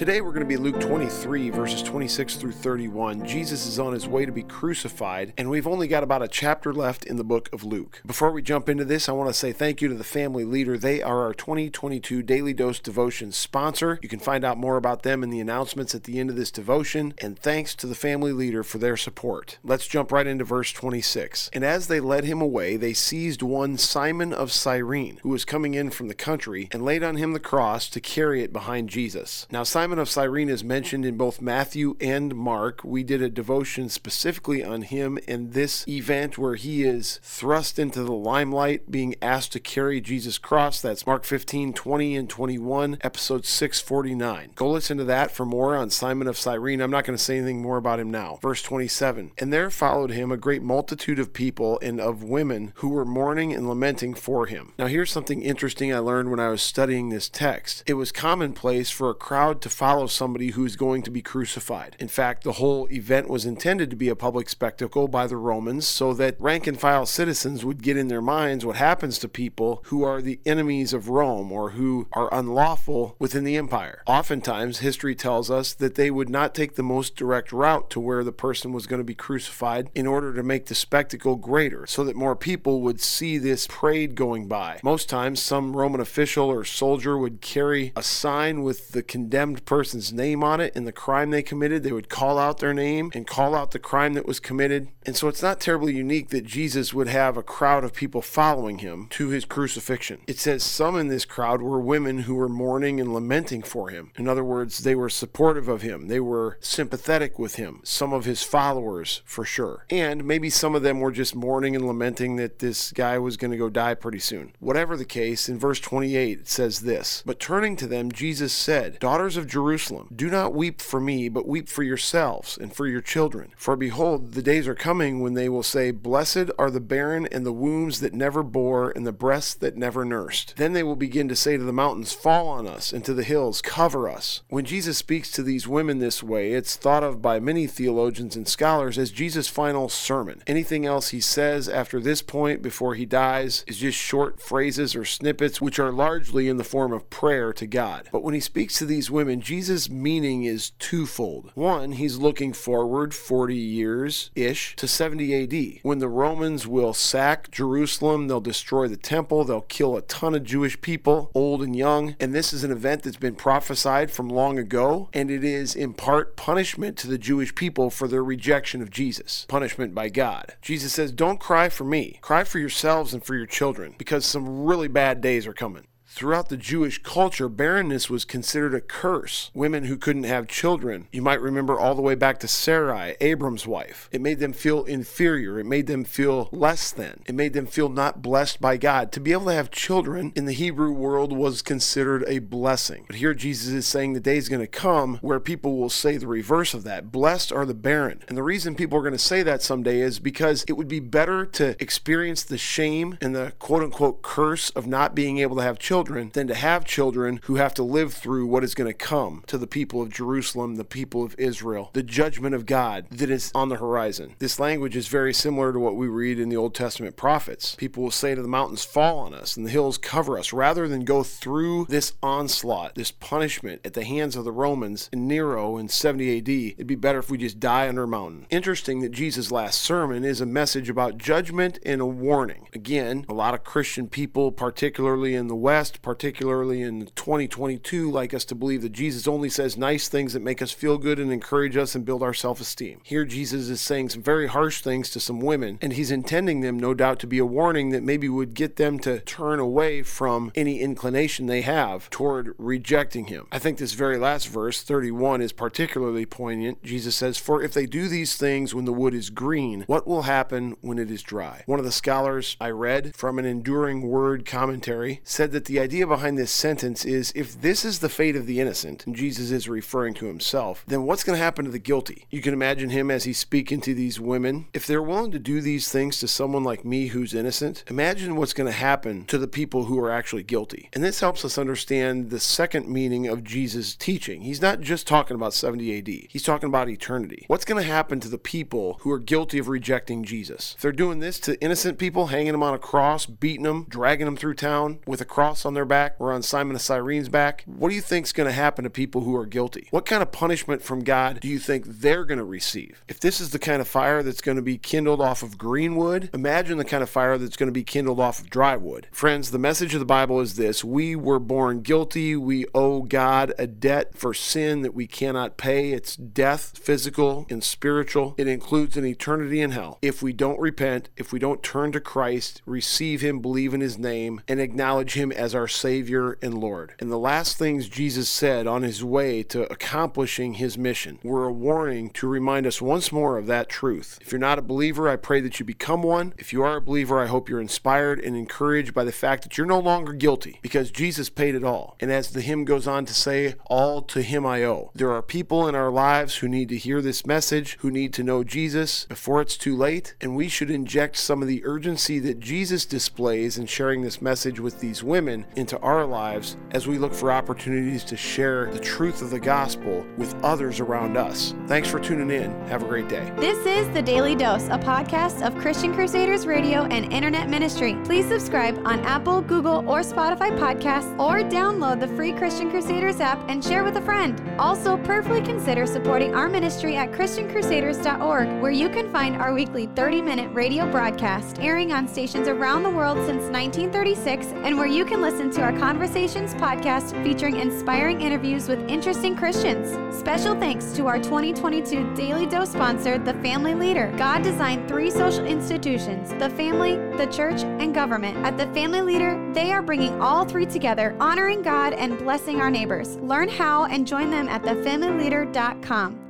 Today we're going to be Luke 23, verses 26 through 31. Jesus is on his way to be crucified, and we've only got about a chapter left in the book of Luke. Before we jump into this, I want to say thank you to the family leader. They are our 2022 Daily Dose Devotion sponsor. You can find out more about them in the announcements at the end of this devotion, and thanks to the family leader for their support. Let's jump right into verse 26. And as they led him away, they seized one Simon of Cyrene, who was coming in from the country, and laid on him the cross to carry it behind Jesus. Now, Simon Simon of Cyrene is mentioned in both Matthew and Mark. We did a devotion specifically on him in this event where he is thrust into the limelight, being asked to carry Jesus' cross. That's Mark 15, 20, and 21, episode 649. Go listen to that for more on Simon of Cyrene. I'm not going to say anything more about him now. Verse 27 And there followed him a great multitude of people and of women who were mourning and lamenting for him. Now, here's something interesting I learned when I was studying this text. It was commonplace for a crowd to follow somebody who's going to be crucified. In fact, the whole event was intended to be a public spectacle by the Romans so that rank and file citizens would get in their minds what happens to people who are the enemies of Rome or who are unlawful within the empire. Oftentimes, history tells us that they would not take the most direct route to where the person was going to be crucified in order to make the spectacle greater so that more people would see this parade going by. Most times, some Roman official or soldier would carry a sign with the condemned person's name on it and the crime they committed. They would call out their name and call out the crime that was committed. And so it's not terribly unique that Jesus would have a crowd of people following him to his crucifixion. It says some in this crowd were women who were mourning and lamenting for him. In other words, they were supportive of him, they were sympathetic with him, some of his followers for sure. And maybe some of them were just mourning and lamenting that this guy was going to go die pretty soon. Whatever the case, in verse 28 it says this But turning to them, Jesus said, Daughters of Jerusalem, do not weep for me, but weep for yourselves and for your children. For behold, the days are coming when they will say, Blessed are the barren and the wombs that never bore and the breasts that never nursed. Then they will begin to say to the mountains, Fall on us, and to the hills, Cover us. When Jesus speaks to these women this way, it's thought of by many theologians and scholars as Jesus' final sermon. Anything else he says after this point before he dies is just short phrases or snippets, which are largely in the form of prayer to God. But when he speaks to these women, Jesus' meaning is twofold. One, he's looking forward 40 years ish to 70 AD, when the Romans will sack Jerusalem, they'll destroy the temple, they'll kill a ton of Jewish people, old and young. And this is an event that's been prophesied from long ago, and it is in part punishment to the Jewish people for their rejection of Jesus, punishment by God. Jesus says, Don't cry for me, cry for yourselves and for your children, because some really bad days are coming. Throughout the Jewish culture, barrenness was considered a curse. Women who couldn't have children. You might remember all the way back to Sarai, Abram's wife. It made them feel inferior. It made them feel less than. It made them feel not blessed by God. To be able to have children in the Hebrew world was considered a blessing. But here Jesus is saying the day is going to come where people will say the reverse of that. Blessed are the barren. And the reason people are going to say that someday is because it would be better to experience the shame and the quote unquote curse of not being able to have children children than to have children who have to live through what is going to come to the people of Jerusalem, the people of Israel, the judgment of God that is on the horizon. This language is very similar to what we read in the Old Testament prophets. People will say to the mountains, Fall on us, and the hills cover us, rather than go through this onslaught, this punishment at the hands of the Romans and Nero in 70 AD. It'd be better if we just die under a mountain. Interesting that Jesus' last sermon is a message about judgment and a warning. Again, a lot of Christian people, particularly in the West, West, particularly in 2022, like us to believe that Jesus only says nice things that make us feel good and encourage us and build our self esteem. Here, Jesus is saying some very harsh things to some women, and he's intending them, no doubt, to be a warning that maybe would get them to turn away from any inclination they have toward rejecting him. I think this very last verse, 31, is particularly poignant. Jesus says, For if they do these things when the wood is green, what will happen when it is dry? One of the scholars I read from an enduring word commentary said that the The idea behind this sentence is if this is the fate of the innocent, and Jesus is referring to himself, then what's going to happen to the guilty? You can imagine him as he's speaking to these women. If they're willing to do these things to someone like me who's innocent, imagine what's going to happen to the people who are actually guilty. And this helps us understand the second meaning of Jesus' teaching. He's not just talking about 70 AD, he's talking about eternity. What's going to happen to the people who are guilty of rejecting Jesus? If they're doing this to innocent people, hanging them on a cross, beating them, dragging them through town with a cross on their back or on Simon of Cyrene's back, what do you think is going to happen to people who are guilty? What kind of punishment from God do you think they're going to receive? If this is the kind of fire that's going to be kindled off of green wood, imagine the kind of fire that's going to be kindled off of dry wood. Friends, the message of the Bible is this We were born guilty. We owe God a debt for sin that we cannot pay. It's death, physical and spiritual. It includes an eternity in hell. If we don't repent, if we don't turn to Christ, receive Him, believe in His name, and acknowledge Him as our Savior and Lord. And the last things Jesus said on His way to accomplishing His mission were a warning to remind us once more of that truth. If you're not a believer, I pray that you become one. If you are a believer, I hope you're inspired and encouraged by the fact that you're no longer guilty because Jesus paid it all. And as the hymn goes on to say, all to Him I owe. There are people in our lives who need to hear this message, who need to know Jesus before it's too late, and we should inject some of the urgency that Jesus displays in sharing this message with these women into our lives as we look for opportunities to share the truth of the gospel with others around us. Thanks for tuning in. Have a great day. This is The Daily Dose, a podcast of Christian Crusaders Radio and Internet Ministry. Please subscribe on Apple, Google, or Spotify podcasts, or download the free Christian Crusaders app and share with a friend. Also, prayerfully consider supporting our ministry at ChristianCrusaders.org, where you can find our weekly 30 minute radio broadcast airing on stations around the world since 1936, and where you can listen to our Conversations podcast featuring inspiring interviews with interesting Christians. Special thanks to our 2022 Daily Dose sponsor, The Family Leader. God designed three social institutions the family, the church, and government. At The Family Leader, they are bringing all three together, honoring God and blessing our neighbors. Learn how and join them at thefamilyleader.com.